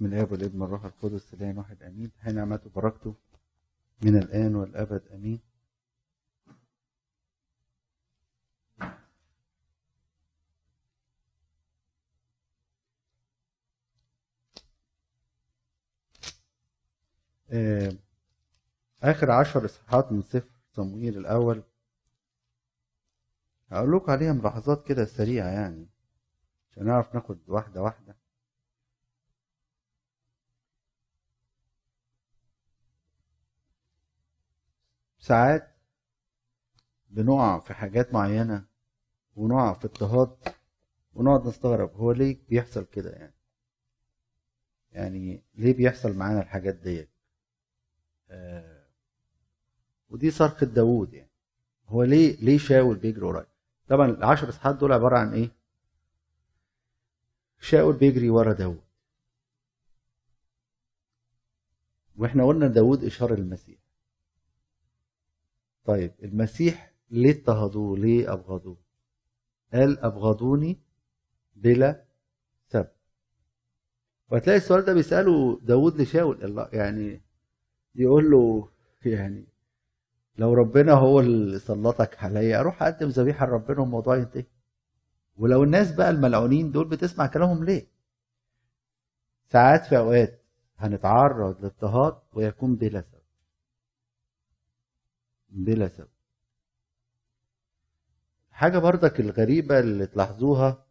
من الاب والابن والروح القدس الان واحد أمين. هي نعمته وبركته من الآن والأبد أمين. آه، آخر عشر إصحاحات من سفر صموئيل الأول. هقول لكم عليها ملاحظات كده سريعة يعني عشان نعرف ناخد واحدة واحدة. ساعات بنقع في حاجات معينة ونقع في اضطهاد ونقعد نستغرب هو ليه بيحصل كده يعني؟ يعني ليه بيحصل معانا الحاجات ديت؟ آه ودي صرخة داوود يعني. هو ليه ليه شاول بيجري ورايا؟ طبعا العشر اصحاحات دول عبارة عن إيه؟ شاول بيجري ورا داوود. وإحنا قلنا داوود إشارة للمسيح. طيب المسيح ليه اضطهدوه؟ ليه أبغضوه؟ قال أبغضوني بلا سبب. وهتلاقي السؤال ده بيسأله داود لشاول الله يعني يقول له يعني لو ربنا هو اللي سلطك عليا أروح أقدم ذبيحة لربنا والموضوع ينتهي. ولو الناس بقى الملعونين دول بتسمع كلامهم ليه؟ ساعات في أوقات هنتعرض لاضطهاد ويكون بلا سبب. بلا سبب. حاجة برضك الغريبة اللي تلاحظوها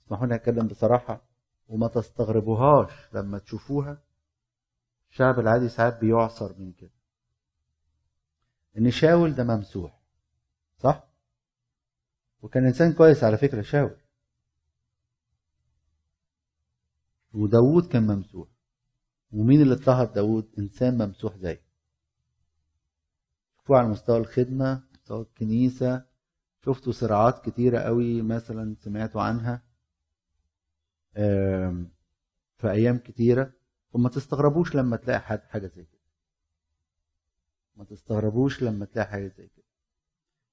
اسمحوا لي أتكلم بصراحة وما تستغربوهاش لما تشوفوها الشعب العادي ساعات بيعصر من كده. إن شاول ده ممسوح صح؟ وكان إنسان كويس على فكرة شاول. وداوود كان ممسوح. ومين اللي اضطهد داوود؟ إنسان ممسوح زيه. شوفوا على مستوى الخدمة مستوى الكنيسة شفتوا صراعات كتيرة قوي مثلا سمعتوا عنها. في أيام كتيرة. وما تستغربوش لما تلاقي حد حاجة زي كده. ما تستغربوش لما تلاقي حاجة زي كده.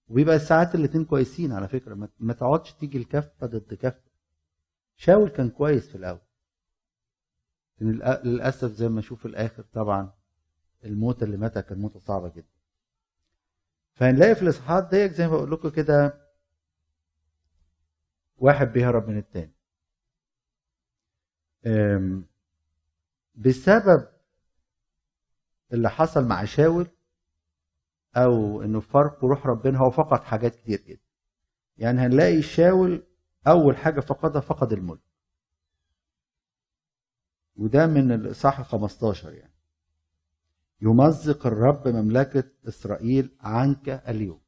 وبيبقى الساعات الاتنين كويسين على فكرة. ما تقعدش تيجي الكفة ضد كفة. شاول كان كويس في الأول. للأسف زي ما أشوف الآخر طبعا الموتة اللي ماتها كانت موتة صعبة جدا. فهنلاقي في الاصحاحات ديت زي ما بقول لكم كده واحد بيهرب من التاني. بسبب اللي حصل مع شاول أو إنه فرق روح ربنا هو فقد حاجات كتير جدا. يعني هنلاقي شاول أول حاجة فقدها فقد الملك. وده من الإصحاح 15 يعني. يمزق الرب مملكة إسرائيل عنك اليوم.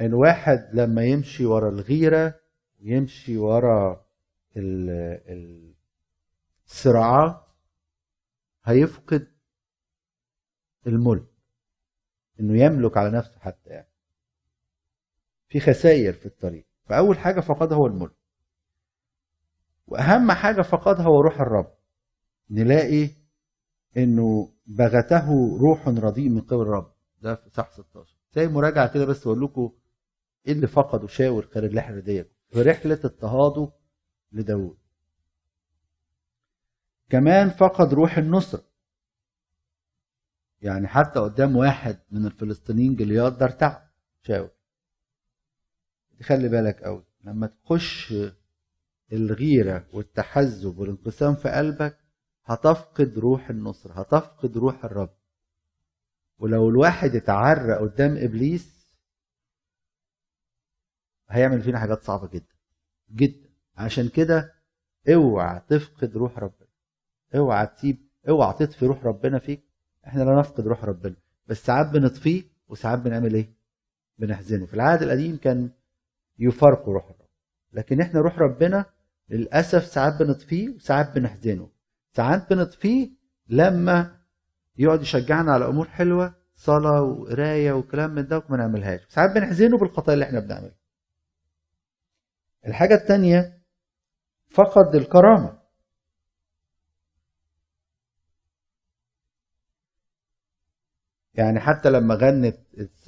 الواحد لما يمشي ورا الغيرة ويمشي ورا الصراعات هيفقد الملك. إنه يملك على نفسه حتى يعني. في خسائر في الطريق. فأول حاجة فقدها هو الملك. وأهم حاجة فقدها هو روح الرب. نلاقي إنه بغته روح رديء من قبل الرب. ده في صح 16 زي مراجعة كده بس أقول لكم إيه اللي فقده شاول خارج الرحله ديت في رحلة اضطهاده لداود كمان فقد روح النصرة يعني حتى قدام واحد من الفلسطينيين جلياد ده ارتعب شاول خلي بالك قوي. لما تخش الغيرة والتحزب والانقسام في قلبك هتفقد روح النصر هتفقد روح الرب. ولو الواحد اتعرى قدام إبليس هيعمل فينا حاجات صعبة جدا جدا. عشان كده اوعى تفقد روح ربنا. اوعى تسيب اوعى تطفي روح ربنا فيك. إحنا لا نفقد روح ربنا. بس ساعات بنطفيه وساعات بنعمل إيه؟ بنحزنه. في العهد القديم كان يفارقوا روح الرب. لكن إحنا روح ربنا للأسف ساعات بنطفيه وساعات بنحزنه. ساعات بنطفيه لما يقعد يشجعنا على أمور حلوة صلاة وقراية وكلام من ده وما نعملهاش. ساعات بنحزنه بالخطايا اللي إحنا بنعملها الحاجة الثانية فقد الكرامة. يعني حتى لما غنت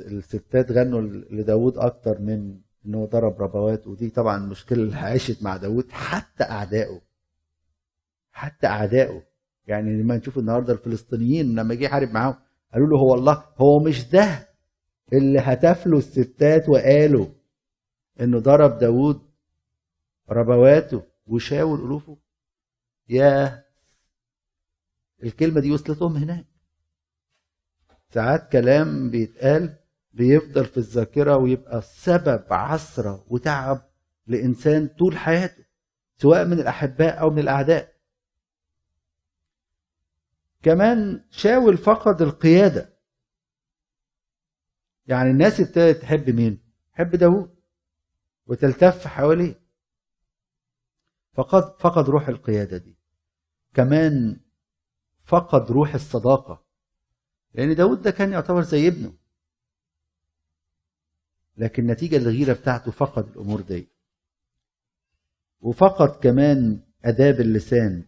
الستات غنوا لداود أكتر من انه ضرب ربوات ودي طبعا المشكلة اللي عاشت مع داود حتى أعدائه. حتى أعدائه. يعني لما نشوف النهارده الفلسطينيين لما جه يحارب معاهم قالوا له هو الله هو مش ده اللي هتف له الستات وقالوا إنه ضرب داود ربواته وشاور ألوفه؟ يا الكلمة دي وصلتهم هناك. ساعات كلام بيتقال بيفضل في الذاكرة ويبقى سبب عثره وتعب لإنسان طول حياته سواء من الأحباء أو من الأعداء. كمان شاول فقد القيادة. يعني الناس ابتدت تحب مين؟ تحب داوود. وتلتف حواليه. فقد فقد روح القيادة دي. كمان فقد روح الصداقة. لأن داود ده كان يعتبر زي ابنه. لكن نتيجة الغيرة بتاعته فقد الأمور دي. وفقد كمان أداب اللسان.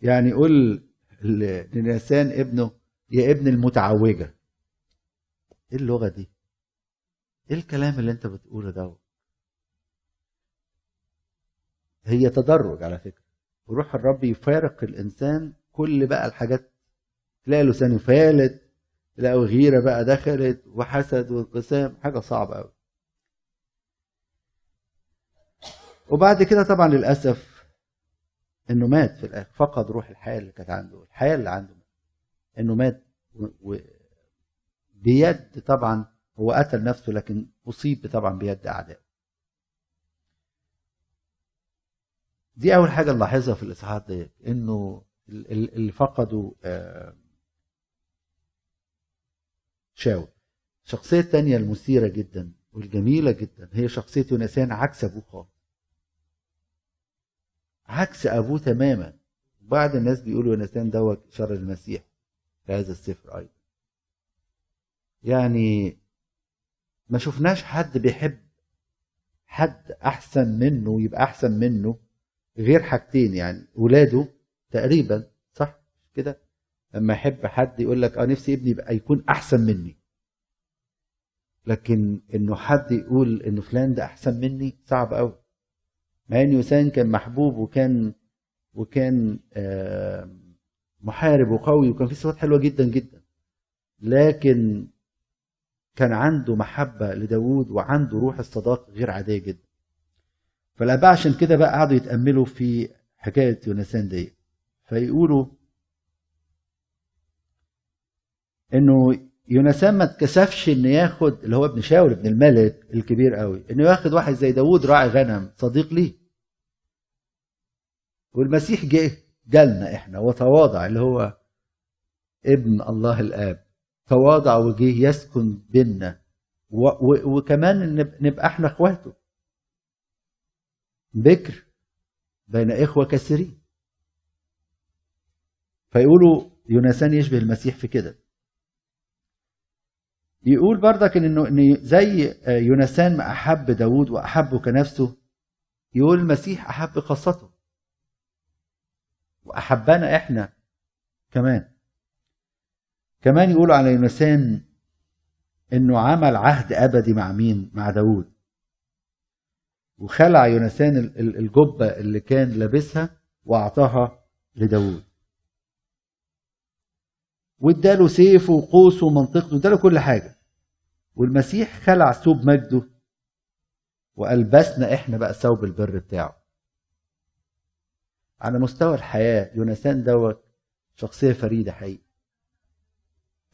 يعني يقول للسان ابنه يا ابن المتعوجة. إيه اللغة دي؟ إيه الكلام اللي أنت بتقوله ده؟ هي تدرج على فكرة. وروح الرب يفارق الإنسان كل بقى الحاجات. تلاقي لسانه فالت تلاقي غيره بقى دخلت وحسد وانقسام حاجة صعبة قوي وبعد كده طبعا للأسف إنه مات في الآخر. فقد روح الحياة اللي كانت عنده الحياة اللي عنده إنه مات و... بيد طبعا هو قتل نفسه لكن أصيب طبعا بيد اعدائه دي أول حاجة نلاحظها في الإصحاحات ديت إنه اللي فقدوا شاول. الشخصية الثانية المثيرة جدا والجميلة جدا هي شخصية يونسان عكس أبوه خالص. عكس أبوه تماما. بعض الناس بيقولوا يونسان دوت شر المسيح في هذا السفر أيضا. يعني ما شفناش حد بيحب حد أحسن منه يبقى أحسن منه غير حاجتين يعني ولاده تقريبا صح؟ كده؟ لما يحب حد يقول لك آه نفسي ابني يبقى يكون أحسن مني. لكن إنه حد يقول إنه فلان ده أحسن مني صعب قوي مع ان يوسان كان محبوب وكان وكان محارب وقوي وكان فيه صفات حلوة جدا جدا. لكن كان عنده محبة لداوود وعنده روح الصداقة غير عادية جدا. فالأباء عشان كده بقى قعدوا يتأملوا في حكاية يونسان دي. فيقولوا إنه يونسان ما اتكسفش إن ياخد اللي هو ابن شاول ابن الملك الكبير قوي إنه ياخد واحد زي داوود راعي غنم صديق ليه؟ والمسيح جه جالنا إحنا وتواضع اللي هو ابن الله الآب. تواضع وجه يسكن بينا. وكمان نبقى إحنا إخواته. بكر بين إخوة كثيرين. فيقولوا يونسان يشبه المسيح في كده. يقول برضك إنه إن زي يونسان ما أحب داوود وأحبه كنفسه يقول المسيح أحب خاصته واحبنا إحنا كمان. كمان يقولوا على يونسان إنه عمل عهد أبدي مع مين؟ مع داوود. وخلع يونسان الجبة اللي كان لابسها وأعطاها لداوود. واداله سيفه وقوسه ومنطقته اداله كل حاجة. والمسيح خلع ثوب مجده وألبسنا إحنا بقى ثوب البر بتاعه. على مستوى الحياة يونسان دوت شخصية فريدة حقيقي.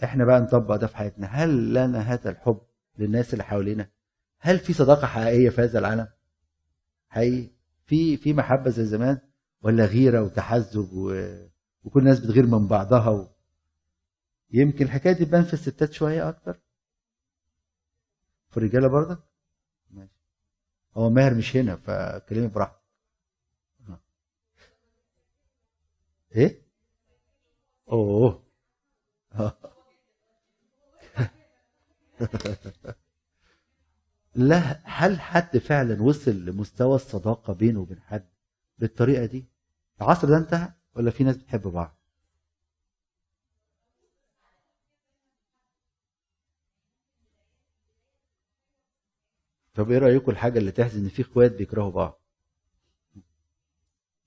إحنا بقى نطبق ده في حياتنا. هل لنا هذا الحب للناس اللي حوالينا؟ هل في صداقة حقيقية في هذا العالم؟ حقيقي. في في محبة زي زمان ولا غيرة وتحزب و... وكل الناس بتغير من بعضها و... يمكن الحكاية دي تبان في الستات شوية أكتر. في الرجالة برضك؟ ماشي. هو ماهر مش هنا فكلمي براحتك. إيه؟ أوه. لا هل حد فعلا وصل لمستوى الصداقة بينه وبين حد بالطريقة دي؟ العصر ده انتهى ولا في ناس بتحب بعض؟ طب إيه رأيكم الحاجة اللي تحزن إن في إخوات بيكرهوا بعض؟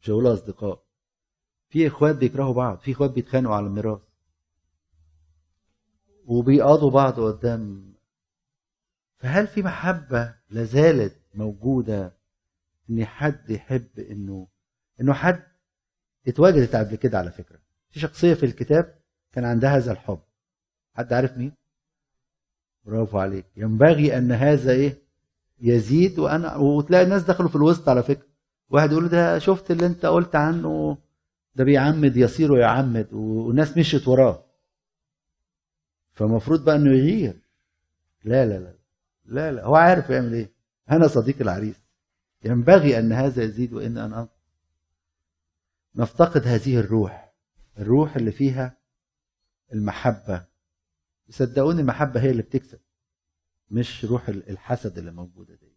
مش هقول أصدقاء. في إخوات بيكرهوا بعض في إخوات بيتخانقوا على الميراث. وبيقاضوا بعض قدام. فهل في محبة لازالت موجودة إن حد يحب إنه إنه حد اتواجدت قبل كده على فكرة؟ في شخصية في الكتاب كان عندها هذا الحب. حد عارف مين؟ برافو عليك. ينبغي أن هذا إيه؟ يزيد وأنا وتلاقي الناس دخلوا في الوسط على فكرة. واحد يقول ده شفت اللي أنت قلت عنه؟ ده بيعمد يصير ويعمد والناس مشيت وراه. فالمفروض بقى إنه يغير. لا لا لا لا لا هو عارف يعمل إيه. أنا صديق العريس. ينبغي أن هذا يزيد وإن أنا نفتقد هذه الروح. الروح اللي فيها المحبة. صدقوني المحبة هي اللي بتكسب مش روح الحسد اللي موجودة دي.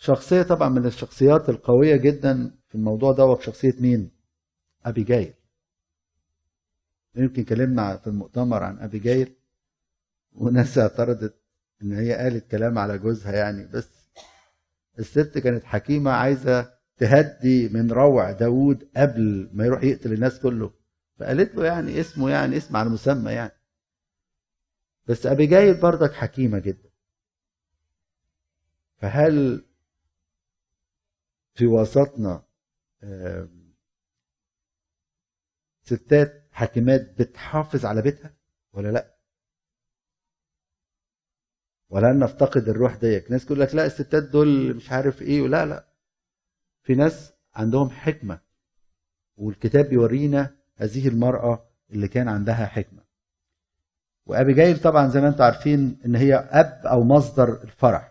شخصية طبعا من الشخصيات القوية جدا في الموضوع ده شخصية مين؟ ابي جايل يمكن كلمنا في المؤتمر عن ابي جايل وناس اعترضت إن هي قالت كلام على جوزها يعني بس الست كانت حكيمة عايزة تهدي من روع داوود قبل ما يروح يقتل الناس كله. فقالت له يعني اسمه يعني اسم على مسمى يعني. بس أبيجايل برضك حكيمة جدا. فهل في وسطنا ستات حاكمات بتحافظ على بيتها ولا لأ؟ ولا نفتقد الروح ديك. ناس تقول لك لا الستات دول مش عارف إيه ولا لأ. في ناس عندهم حكمة والكتاب بيورينا هذه المرأة اللي كان عندها حكمة. وأبي جايل طبعا زي ما أنتم عارفين إن هي أب أو مصدر الفرح.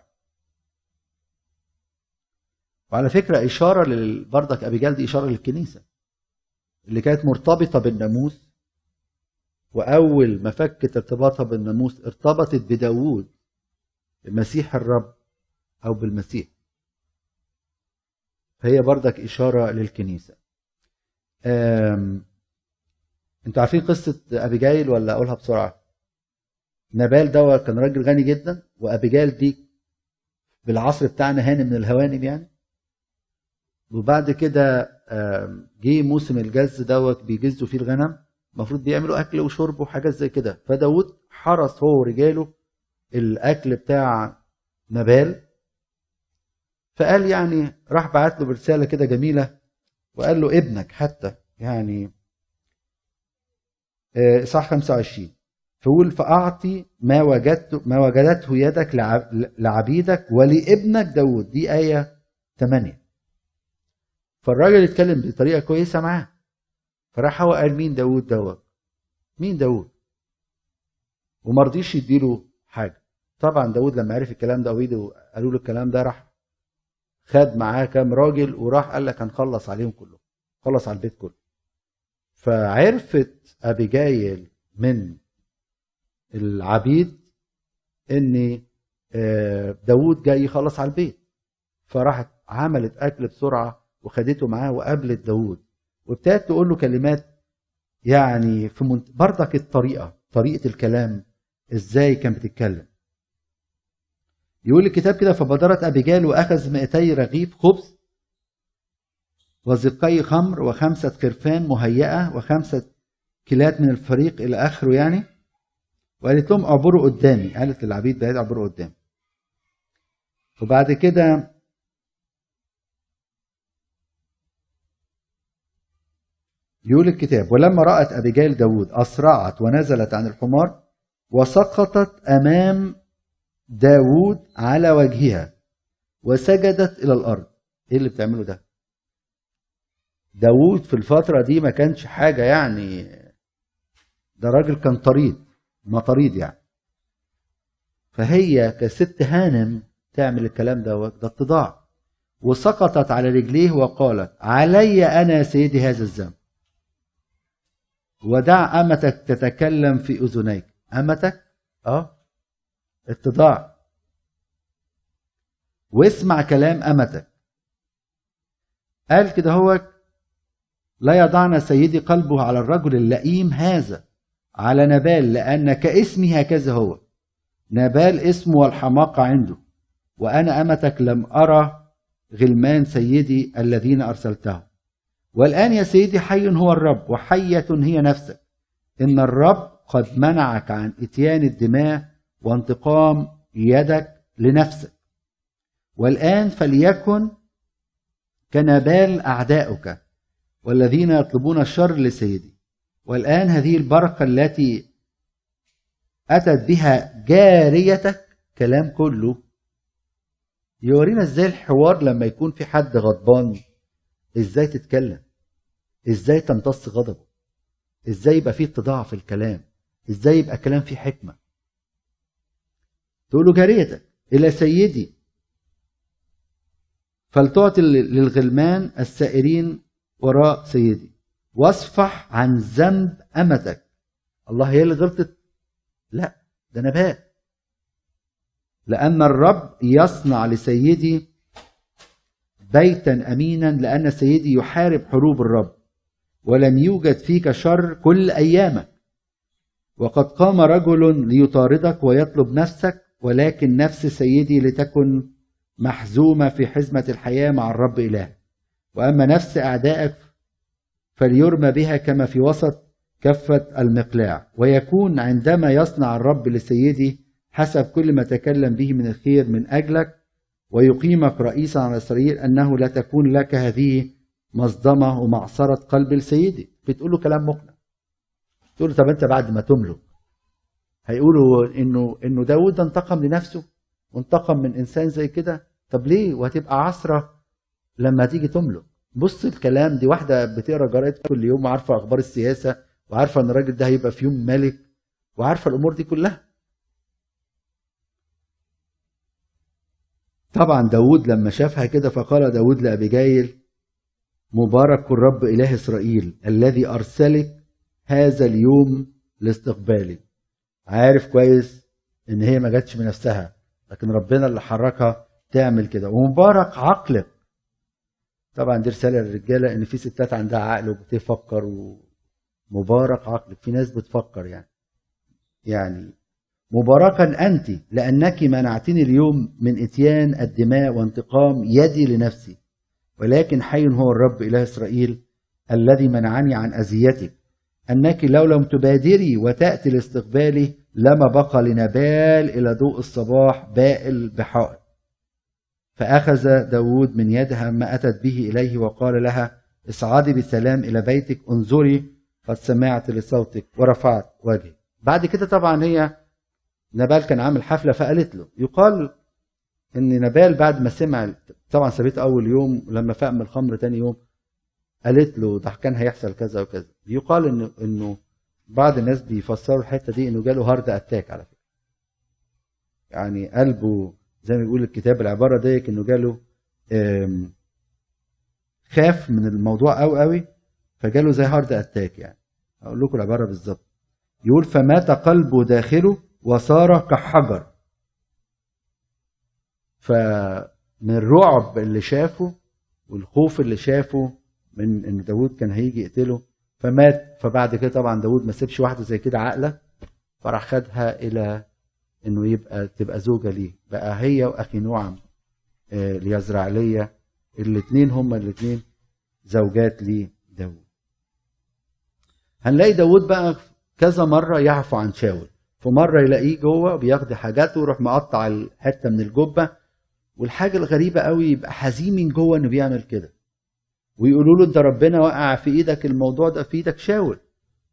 وعلى فكرة إشارة بردك أبي جايل دي إشارة للكنيسة اللي كانت مرتبطة بالناموس وأول ما فكت ارتباطها بالناموس ارتبطت بداوود بمسيح الرب أو بالمسيح. فهي بردك إشارة للكنيسة. أنتوا عارفين قصة ابيجايل ولا أقولها بسرعة؟ نبال ده كان راجل غني جدا وابيجايل دي بالعصر بتاعنا هانم من الهوانم يعني. وبعد كده جه موسم الجز دوت بيجزوا فيه الغنم. المفروض بيعملوا أكل وشرب وحاجات زي كده. فداود حرس هو ورجاله الأكل بتاع نبال. فقال يعني راح بعت له برسالة كده جميلة وقال له ابنك حتى يعني صح 25 فقول فأعطي ما وجدت ما وجدته يدك لعبيدك ولابنك داود دي آية 8 فالراجل اتكلم بطريقة كويسة معاه. فراح هو قال مين داود دوت؟ مين داود وما رضيش يديله حاجة. طبعا داود لما عرف الكلام ده ويده قالوا له الكلام ده راح خد معاه كام راجل وراح قال لك هنخلص عليهم كلهم. خلص على البيت كله. فعرفت ابيجايل من العبيد إن داود جاي يخلص على البيت. فراحت عملت أكل بسرعة وخدته معاه وقابلت داود وابتدت تقول له كلمات يعني في منت... برضك الطريقة طريقة الكلام إزاي كان بتتكلم. يقول الكتاب كده فبادرت ابيجال وأخذ 200 رغيف خبز وزقي خمر وخمسة خرفان مهيئة وخمسة كيلات من الفريق إلى آخره يعني. وقالت لهم اعبروا قدامي. قالت للعبيد بعيد اعبروا قدامي. وبعد كده يقول الكتاب ولما رأت أبيجيل داود أسرعت ونزلت عن الحمار وسقطت أمام داود على وجهها وسجدت إلى الأرض. إيه اللي بتعمله ده؟ داود في الفترة دي ما كانش حاجة يعني ده راجل كان طريد مطاريد يعني. فهي كست هانم تعمل الكلام ده ده اتضاع. وسقطت على رجليه وقالت علي أنا سيدي هذا الذنب. ودع أمتك تتكلم في أذنيك. أمتك؟ آه. اتضاع. واسمع كلام أمتك. قال كده هو لا يضعنا سيدي قلبه على الرجل اللئيم هذا على نبال لأن كاسمي هكذا هو. نبال اسمه والحماقة عنده. وأنا أمتك لم أرى غلمان سيدي الذين أرسلتهم والآن يا سيدي حي هو الرب وحية هي نفسك. إن الرب قد منعك عن إتيان الدماء وانتقام يدك لنفسك. والآن فليكن كنبال أعداؤك والذين يطلبون الشر لسيدي. والآن هذه البركة التي أتت بها جاريتك كلام كله. يورينا إزاي الحوار لما يكون في حد غضبان. إزاي تتكلم؟ إزاي تمتص غضبه إزاي يبقى فيه اتضاع في الكلام؟ إزاي يبقى كلام فيه حكمة؟ تقول له جاريتك إلى سيدي. فلتعطي للغلمان السائرين وراء سيدي. واصفح عن ذنب أمتك. الله هي اللي غلطت؟ لا ده نبات. لأن الرب يصنع لسيدي بيتا أمينا لأن سيدي يحارب حروب الرب ولم يوجد فيك شر كل أيامك. وقد قام رجل ليطاردك ويطلب نفسك ولكن نفس سيدي لتكن محزومة في حزمة الحياة مع الرب إله. وأما نفس أعدائك فليرمى بها كما في وسط كفة المقلاع. ويكون عندما يصنع الرب لسيدي حسب كل ما تكلم به من الخير من أجلك ويقيمك رئيسا على إسرائيل أنه لا تكون لك هذه مصدمة ومعصرة قلب لسيدي بتقول له كلام مقنع. تقول له طب أنت بعد ما تملك. هيقولوا إنه إنه داود انتقم لنفسه. وانتقم من إنسان زي كده. طب ليه؟ وهتبقى عصرة لما تيجي تملك. بص الكلام دي واحدة بتقرأ جرايد كل يوم وعارفة أخبار السياسة وعارفة إن الراجل ده هيبقى في يوم ملك وعارفة الأمور دي كلها. طبعا داود لما شافها كده فقال داود لأبيجايل مبارك الرب إله إسرائيل الذي أرسلك هذا اليوم لاستقبالي. عارف كويس إن هي ما جاتش من نفسها لكن ربنا اللي حركها تعمل كده. ومبارك عقلك. طبعا دي رسالة للرجالة إن في ستات عندها عقل وبتفكر ومبارك عقلك. في ناس بتفكر يعني. يعني مباركا أنت لأنك منعتني اليوم من إتيان الدماء وانتقام يدي لنفسي. ولكن حي هو الرب إله إسرائيل الذي منعني عن أذيتك. أنك لو لم تبادري وتأتي لاستقبالي لما بقى لنبال إلى ضوء الصباح بائل بحائط فأخذ داود من يدها ما أتت به إليه وقال لها اصعدي بسلام إلى بيتك انظري قد سمعت لصوتك ورفعت وجهي بعد كده طبعا هي نبال كان عامل حفلة فقالت له يقال إن نبال بعد ما سمع طبعا سابته أول يوم لما فاق من الخمر تاني يوم قالت له ده كان هيحصل كذا وكذا. يقال إنه إنه بعض الناس بيفسروا الحتة دي إنه جاله هارد أتاك على فكرة. يعني قلبه زي ما بيقول الكتاب العبارة ديك إنه جاله خاف من الموضوع قوي قوي فجاله زي هارد أتاك يعني. أقول لكم العبارة بالظبط. يقول فمات قلبه داخله وصار كحجر. فمن الرعب اللي شافه والخوف اللي شافه من إن داود كان هيجي يقتله فمات. فبعد كده طبعا داود ما سيبش واحدة زي كده عاقلة فراح خدها إلى إنه يبقى تبقى زوجة ليه. بقى هي وأخي نعم آه اليزرعليه الاثنين هما الاثنين زوجات لداود هنلاقي داود بقى كذا مرة يعفو عن شاول. في مرة يلاقيه جوه بياخد حاجاته ويروح مقطع الحتة من الجبة والحاجة الغريبة قوي يبقى حزين من جوه إنه بيعمل كده. ويقولوا له أنت ربنا وقع في إيدك الموضوع ده في إيدك شاول.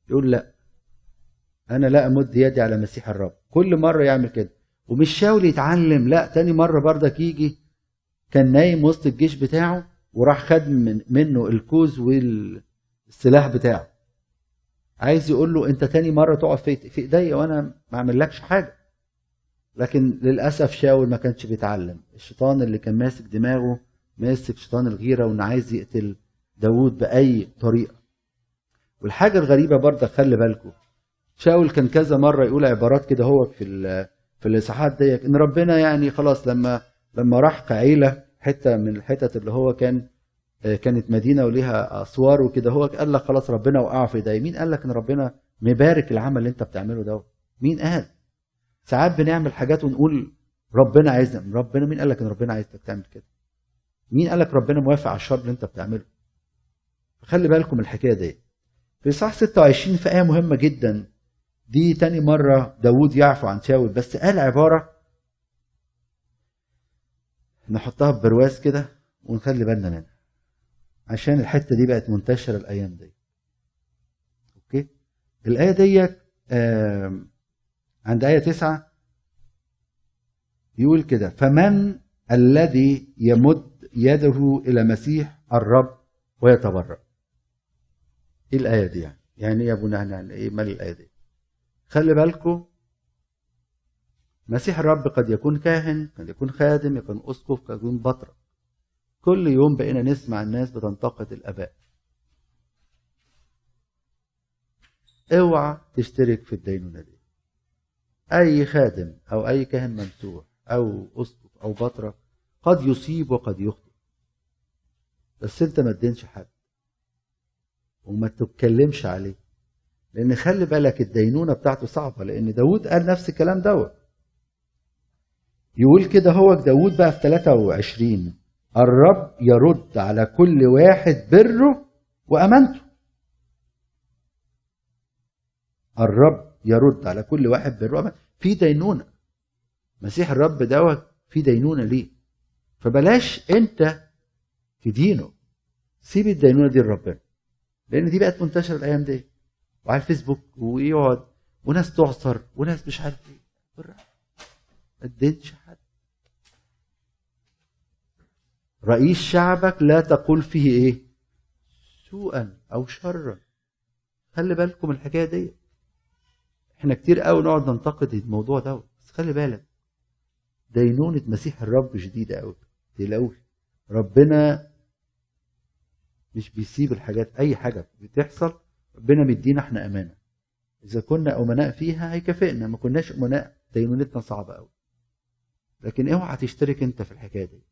يقول لا. أنا لا أمد يدي على مسيح الرب. كل مرة يعمل كده. ومش شاول يتعلم لا تاني مرة بردك يجي كان نايم وسط الجيش بتاعه وراح خد من منه الكوز والسلاح بتاعه. عايز يقول له انت تاني مرة تقف في ايديا وأنا ما اعملكش حاجة. لكن للأسف شاول ما كانش بيتعلم. الشيطان اللي كان ماسك دماغه ماسك شيطان الغيرة وإنه عايز يقتل داوود بأي طريقة. والحاجة الغريبة برضه خلي بالكم شاول كان كذا مرة يقول عبارات كده هو في في الإصحاحات ديت إن ربنا يعني خلاص لما لما راح كعيلة حتة من الحتت اللي هو كان كانت مدينة وليها أسوار وكده. هو قال لك خلاص ربنا وقع في إيديا. مين قال لك إن ربنا مبارك العمل اللي أنت بتعمله ده؟ مين قال؟ ساعات بنعمل حاجات ونقول ربنا عايزنا. ربنا مين قال لك إن ربنا عايزك تعمل كده؟ مين قال لك ربنا موافق على الشر اللي أنت بتعمله؟ خلي بالكم الحكاية دي. في صح 26 في إيه مهمة جدا. دي تاني مرة داوود يعفو عن شاول. بس قال عبارة نحطها برواز كده ونخلي بالنا منها. عشان الحتة دي بقت منتشرة الأيام دي. okay؟ الآية ديت عند آية تسعة يقول كده فمن الذي يمد يده إلى مسيح الرب ويتبرأ. إيه الآية دي يعني؟ يعني إيه يا ابونا يعني إيه؟ مال الآية دي؟ خلي بالكم مسيح الرب قد يكون كاهن قد يكون خادم يكون أسقف قد يكون بطرك كل يوم بقينا نسمع الناس بتنتقد الآباء. اوعى تشترك في الدينونة دي أي خادم أو أي كاهن ممسوح أو أسقف أو بطرك قد يصيب وقد يخطئ. بس أنت ما تدينش حد. وما تتكلمش عليه. لأن خلي بالك الدينونة بتاعته صعبة لأن داود قال نفس الكلام دوت. يقول كده هو داود بقى في 23 الرب يرد على كل واحد بره وأمانته. الرب يرد على كل واحد بره وأمانته. في دينونة. مسيح الرب دوت في دينونة ليه. فبلاش أنت تدينه سيب الدينونة دي لربنا. لأن دي بقت منتشرة الأيام دي. وعلى الفيسبوك ويقعد وناس تعصر وناس مش عارف إيه. ما تدينش حد. رئيس شعبك لا تقول فيه إيه؟ سوءا أو شرا. خلي بالكم الحكاية دي. إحنا كتير قوي نقعد ننتقد الموضوع ده بس خلي بالك دينونة مسيح الرب شديدة قوي. تلاقوش ربنا مش بيسيب الحاجات أي حاجة بتحصل ربنا مدينا إحنا أمانة. إذا كنا أمناء فيها هيكافئنا. ما كناش أمناء. دينونتنا صعبة قوي. لكن اوعى تشترك انت في الحكاية دي.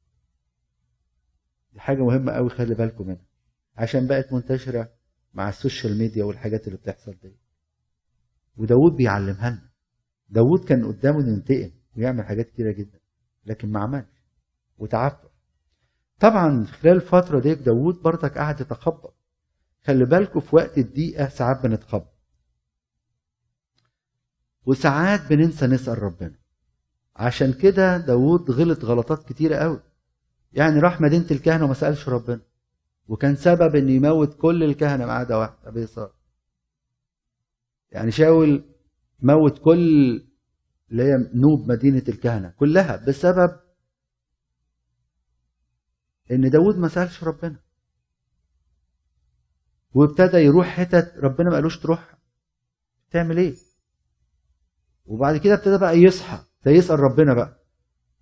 دي حاجة مهمة قوي خلي بالكم منها. عشان بقت منتشرة مع السوشيال ميديا والحاجات اللي بتحصل دي. وداود بيعلمها لنا. داود كان قدامه ينتقم ويعمل حاجات كتيرة جدا لكن ما عملش. وتعفف طبعا خلال الفترة دي داود برضك قعد يتخبط. خلي بالكم في وقت الضيقة ساعات بنتخبط. وساعات بننسى نسأل ربنا. عشان كده داود غلط غلطات كتيرة قوي. يعني راح مدينة الكهنة وما سألش ربنا. وكان سبب ان يموت كل الكهنة ما عدا واحد أبي صار يعني شاول موت كل اللي هي نوب مدينة الكهنة كلها بسبب إن داود ما سألش ربنا. وابتدى يروح حتت ربنا ما قالوش تروح. تعمل إيه؟ وبعد كده ابتدى بقى يصحى ابتدى يسأل ربنا بقى.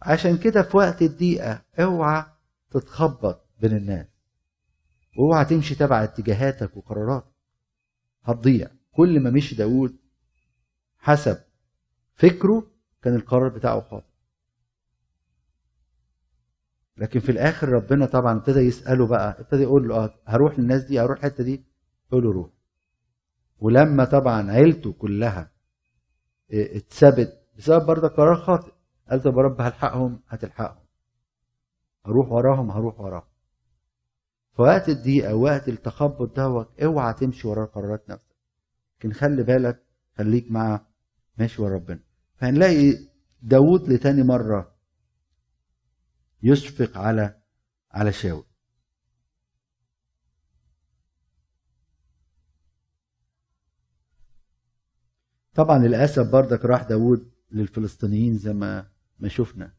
عشان كده في وقت الضيقة اوعى تتخبط بين الناس. واوعى تمشي تبع اتجاهاتك وقراراتك. هتضيع. كل ما مشي داود حسب فكره كان القرار بتاعه خاطئ. لكن في الآخر ربنا طبعا ابتدى يسأله بقى ابتدى يقول له آه هروح للناس دي هروح الحتة دي. يقول له روح. ولما طبعا عيلته كلها اتثبت بسبب برضه قرار خاطئ. قال طب يا رب هلحقهم هتلحقهم. هروح وراهم هروح وراهم. فوقت الضيقة وقت التخبط دوت اوعى تمشي ورا قرارات نفسك. لكن خلي بالك خليك مع ماشي ورا ربنا. فهنلاقي داود لتاني مرة يشفق على على شاول. طبعا للأسف بردك راح داود للفلسطينيين زي ما ما شفنا.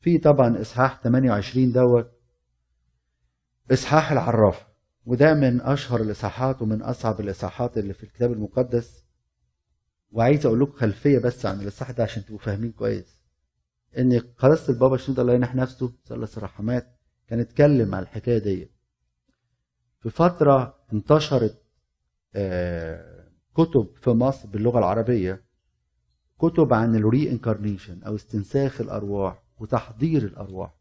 في طبعا إصحاح 28 دوت إصحاح العرافه وده من أشهر الإصحاحات ومن أصعب الإصحاحات اللي في الكتاب المقدس. وعايز أقول لكم خلفية بس عن الإصحاح ده عشان تبقوا فاهمين كويس. إن قداسة البابا شنود الله ينح نفسه الله الرحمات كان اتكلم على الحكاية دي. في فترة انتشرت كتب في مصر باللغة العربية كتب عن الري انكارنيشن أو استنساخ الأرواح وتحضير الأرواح.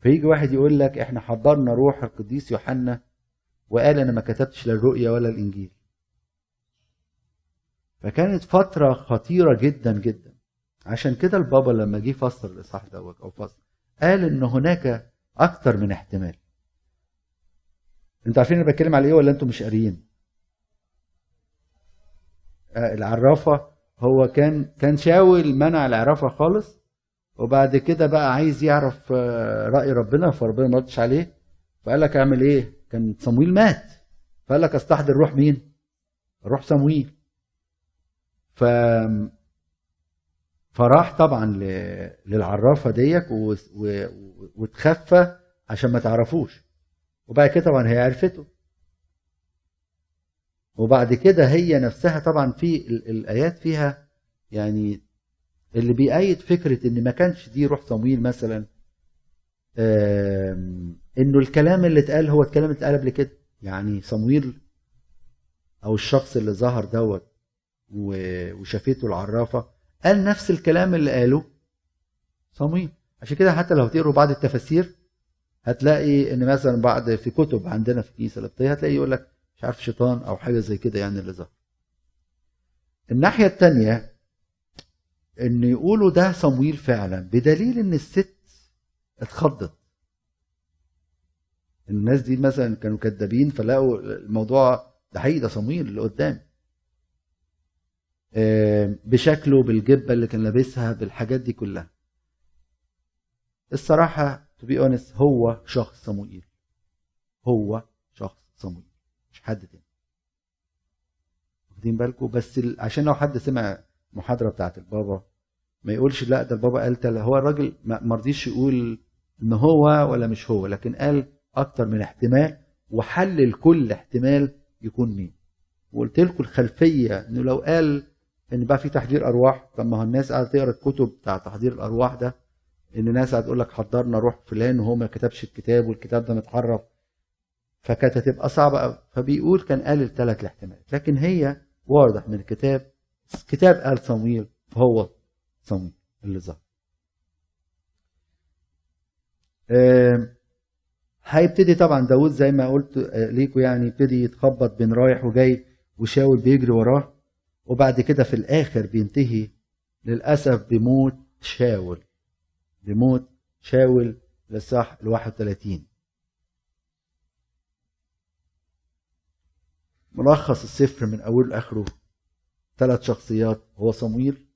فيجي واحد يقول لك إحنا حضرنا روح القديس يوحنا وقال أنا ما كتبتش لا الرؤيا ولا الإنجيل. فكانت فترة خطيرة جدا جدا. عشان كده البابا لما جه فسر الإصحاح دوت أو فسر قال إن هناك أكتر من احتمال. أنتوا عارفين أنا بتكلم على إيه ولا أنتوا مش قاريين؟ آه العرافة هو كان كان شاول منع العرافة خالص وبعد كده بقى عايز يعرف آه رأي ربنا فربنا ما ردش عليه. فقال لك أعمل إيه؟ كان صمويل مات. فقال لك أستحضر روح مين؟ روح صمويل. ف فراح طبعا للعرافة ديك وتخفى عشان ما تعرفوش. وبعد كده طبعا هي عرفته. وبعد كده هي نفسها طبعا في الآيات فيها يعني اللي بيأيد فكرة إن ما كانش دي روح صمويل مثلا إنه الكلام اللي اتقال هو الكلام اللي اتقال قبل كده. يعني صمويل أو الشخص اللي ظهر دوت وشافته العرافة قال نفس الكلام اللي قاله صمويل. عشان كده حتى لو تقروا بعض التفاسير هتلاقي إن مثلا بعد في كتب عندنا في الكنيسه القبطية هتلاقي يقول لك مش عارف شيطان أو حاجة زي كده يعني اللي ظهر. الناحية الثانية إن يقولوا ده صمويل فعلا بدليل إن الست اتخضت. الناس دي مثلا كانوا كذابين فلقوا الموضوع ده حقيقي ده صمويل اللي قدام. بشكله بالجبة اللي كان لابسها بالحاجات دي كلها. الصراحة to be honest هو شخص صموئيل هو شخص صموئيل مش حد تاني. واخدين بالكم بس عشان لو حد سمع المحاضره بتاعت البابا ما يقولش لا ده البابا قال تل هو الراجل ما رضيش يقول إن هو ولا مش هو لكن قال أكتر من احتمال وحلل كل احتمال يكون مين. وقلت لكم الخلفية إنه لو قال إن بقى في تحضير أرواح طب ما هو الناس قاعدة تقرأ الكتب بتاع تحضير الأرواح ده إن ناس هتقول لك حضرنا روح فلان وهو ما كتبش الكتاب والكتاب ده متحرف فكانت هتبقى صعبة قوي فبيقول كان قال الثلاث الاحتمالات. لكن هي واضح من الكتاب الكتاب قال صمويل فهو صمويل اللي ظهر. هيبتدي طبعا داود زي ما قلت ليكم يعني يبتدي يتخبط بين رايح وجاي وشاول بيجري وراه. وبعد كده في الآخر بينتهي للأسف بموت شاول. بموت شاول للصح ال 31 ملخص السفر من أوله لآخره. ثلاث شخصيات هو صمويل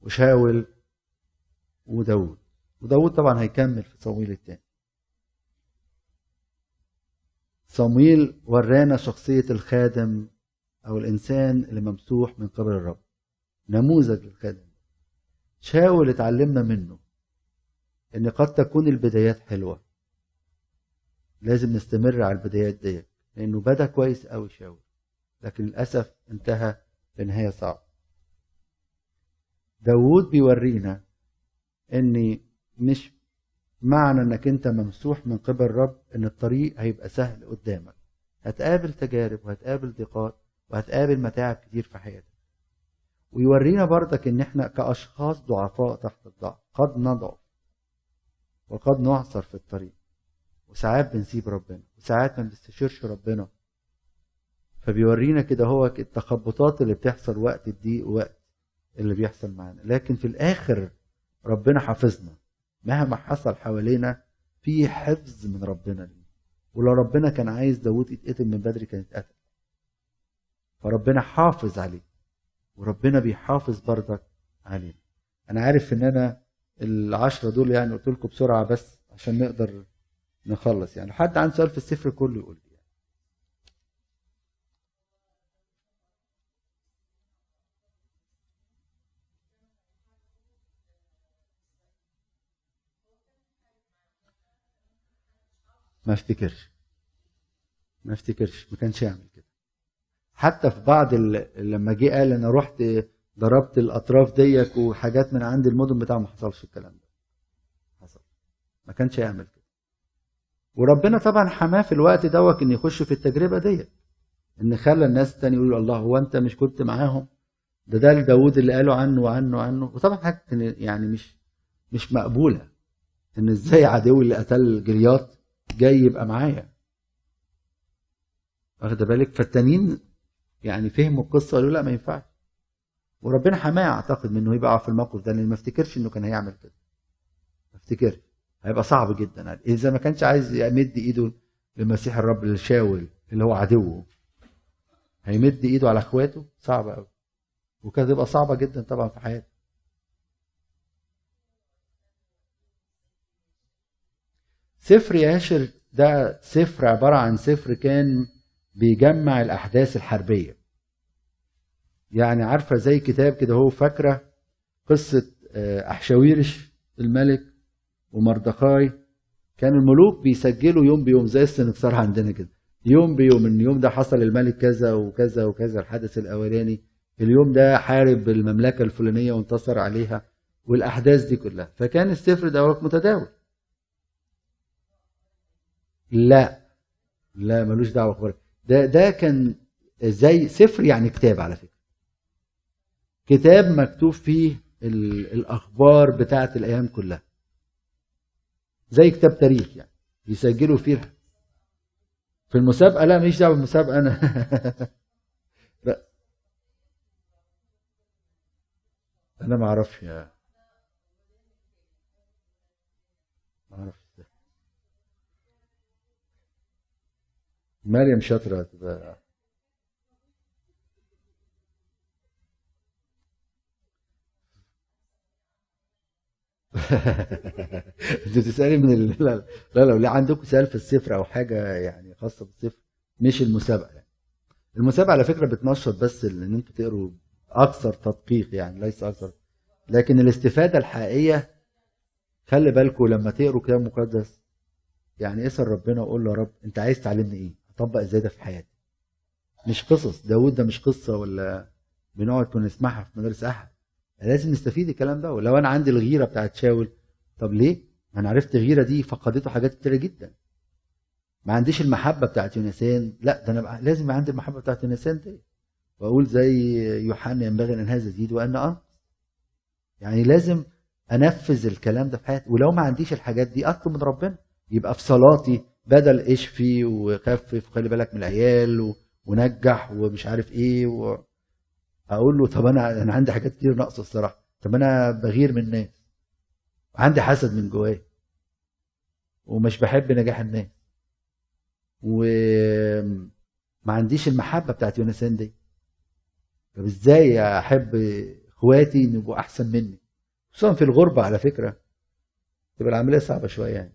وشاول وداود وداود طبعا هيكمل في صمويل الثاني صمويل ورانا شخصية الخادم أو الإنسان اللي ممسوح من قبل الرب. نموذج للخادم. شاول اتعلمنا منه إن قد تكون البدايات حلوة. لازم نستمر على البدايات ديت. لأنه بدأ كويس قوي شاول لكن للأسف انتهى بنهايه صعبه داوود بيورينا إن مش معنى إنك أنت ممسوح من قبل الرب إن الطريق هيبقى سهل قدامك. هتقابل تجارب وهتقابل ضيقات وهتقابل متاعب كتير في حياتك. ويورينا برضك إن إحنا كأشخاص ضعفاء تحت الضعف قد نضعف وقد نعصر في الطريق. وساعات بنسيب ربنا وساعات ما بنستشيرش ربنا. فبيورينا كده هو التخبطات اللي بتحصل وقت الضيق وقت اللي بيحصل معانا. لكن في الآخر ربنا حافظنا. مهما حصل حوالينا في حفظ من ربنا ليه ولو ربنا كان عايز داود يتقتل من بدري كان اتقتل فربنا حافظ عليه وربنا بيحافظ برضك علينا. أنا عارف إن أنا العشرة دول يعني قلت لكم بسرعة بس عشان نقدر نخلص يعني. حد عنده سؤال في السفر كله يقول لي يعني. ما افتكرش. ما افتكرش. ما كانش يعمل كده. حتى في بعض لما جه قال أنا رحت ضربت الأطراف ديك وحاجات من عند المدن بتاعه ما حصلش الكلام ده. حصل. ما كانش يعمل كده. وربنا طبعا حماه في الوقت دوت إن يخش في التجربة ديت. إن خلى الناس تاني يقولوا الله هو أنت مش كنت معاهم؟ ده ده داوود اللي قالوا عنه وعنه وعنه. وطبعا حاجة يعني مش مش مقبولة. إن إزاي عدوي اللي قتل جلياط جاي يبقى معايا؟ واخد بالك؟ فالتانيين يعني فهموا القصة قالوا لا ما ينفعش. وربنا حماه أعتقد منه يبقى في الموقف ده لأن ما افتكرش إنه كان هيعمل كده. ما افتكرش. هيبقى صعب جدا. إذا ما كانش عايز يمد إيده لمسيح الرب للشاول اللي هو عدوه. هيمد إيده على أخواته؟ صعب قوي وكانت تبقى صعبة جدا طبعا في حياته. سفر ياشر ده سفر عبارة عن سفر كان بيجمع الأحداث الحربية. يعني عارفة زي كتاب كده هو فاكرة قصة آه، أحشاويرش الملك ومردخاي كان الملوك بيسجلوا يوم بيوم زي السنكسار عندنا كده. يوم بيوم إن اليوم ده حصل الملك كذا وكذا وكذا الحدث الأولاني. اليوم ده حارب المملكة الفلانية وانتصر عليها والأحداث دي كلها. فكان السفر ده متداول. لا لا ملوش دعوة بخبر ده ده كان زي سفر يعني كتاب على فكرة. كتاب مكتوب فيه الأخبار بتاعة الأيام كلها. زي كتاب تاريخ يعني يسجلوا فيه في المسابقة لا ماليش دعوة بالمسابقة أنا. لا. أنا ما أعرفش يا. ما أعرفش. مريم شاطرة تبقى انت بتسألي من ال... لا لا لو لا عندكم سؤال في الصفر أو حاجة يعني خاصة بالصفر مش المسابقة يعني المسابقة على فكرة بتنشط بس إن أنتوا تقروا أكثر تدقيق يعني ليس أكثر لكن الاستفادة الحقيقية خلي بالكم لما تقروا كتاب مقدس يعني اسأل ربنا وقول له يا رب أنت عايز تعلمني إيه؟ أطبق إزاي ده في حياتي؟ مش قصص داود ده مش قصة ولا بنقعد كنا نسمعها في مدارس أحد لازم نستفيد الكلام ده. ولو أنا عندي الغيرة بتاعت شاول طب ليه؟ أنا عرفت الغيره دي فقدته حاجات كتيرة جدا. ما عنديش المحبة بتاعت يونسان. لا ده أنا لازم عندي المحبة بتاعت يونسان دي وأقول زي يوحنا ينبغي أن هذا يزيد وأن انقص يعني لازم أنفذ الكلام ده في حياتي. ولو ما عنديش الحاجات دي أطلب من ربنا. يبقى في صلاتي بدل اشفي وخفف وخلي بالك من العيال ونجح ومش عارف إيه و... أقول له طب أنا أنا عندي حاجات كتير ناقصة الصراحة. طب أنا بغير من الناس عندي حسد من جوايا. ومش بحب نجاح الناس. وما عنديش المحبة بتاعت يونسان دي طب إزاي أحب إخواتي يبقوا أحسن مني؟ خصوصا في الغربة على فكرة. تبقى العملية صعبة شوية يعني.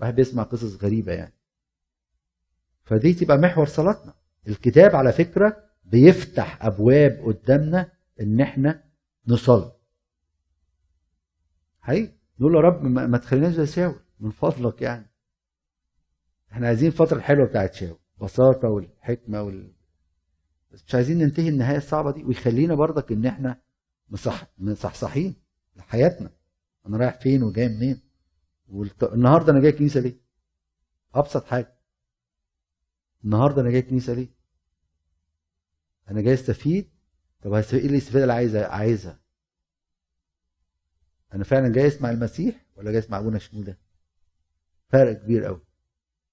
واحد بيسمع قصص غريبة يعني. فدي تبقى محور صلاتنا. الكتاب على فكرة بيفتح أبواب قدامنا إن إحنا نصلي. حقيقي. نقول يا رب ما تخليناش زي شاول من فضلك يعني. إحنا عايزين الفترة الحلوة بتاعت شاول بساطة والحكمة وال... بس مش عايزين ننتهي النهاية الصعبة دي ويخلينا برضك إن إحنا مصح مصحصحين لحياتنا. أنا رايح فين وجاي منين؟ والنهارده أنا جاي كنيسة ليه؟ أبسط حاجة. النهارده أنا جاي كنيسة ليه؟ أنا جاي أستفيد؟ طب إيه الاستفادة اللي عايزها عايزها؟ أنا فعلا جاي أسمع المسيح ولا جاي أسمع أبونا شنوده فرق كبير قوي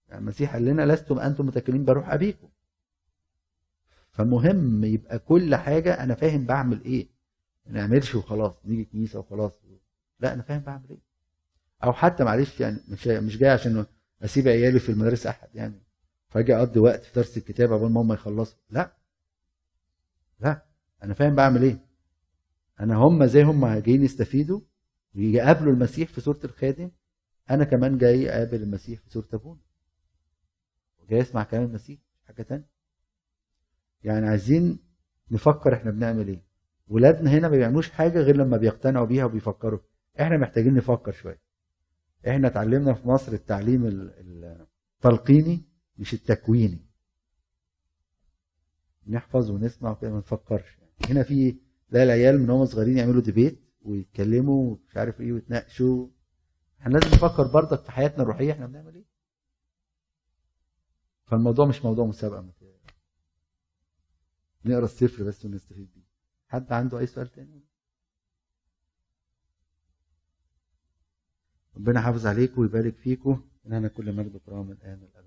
يعني المسيح قال لنا لستم أنتم متكلين بروح أبيكم. فالمهم يبقى كل حاجة أنا فاهم بعمل إيه. ما نعملش وخلاص نيجي كنيسه وخلاص. لا أنا فاهم بعمل إيه. أو حتى معلش يعني مش مش جاي عشان أسيب عيالي في المدارس أحد يعني. فأجي أقضي وقت في درس الكتاب قبل ما هم يخلصوا. لا. لا أنا فاهم بعمل إيه. أنا هم زي هم جايين يستفيدوا ويقابلوا المسيح في صورة الخادم أنا كمان جاي أقابل المسيح في صورة أبونا. وجاي اسمع كلام المسيح حاجة تانية. يعني عايزين نفكر إحنا بنعمل إيه. ولادنا هنا ما بيعملوش حاجة غير لما بيقتنعوا بيها وبيفكروا. إحنا محتاجين نفكر شوية. إحنا اتعلمنا في مصر التعليم التلقيني مش التكويني. نحفظ ونسمع وكده ما نفكرش. يعني هنا في لا العيال من هم صغيرين يعملوا ديبيت ويتكلموا ومش عارف إيه ويتناقشوا. إحنا لازم نفكر برضك في حياتنا الروحية إحنا بنعمل إيه؟ فالموضوع مش موضوع مسابقة. نقرأ السفر بس ونستفيد بيه. حد عنده أي سؤال تاني؟ ربنا يحافظ عليكم ويبارك فيكم. إن أنا كل مجد وكرامه الان الأبد.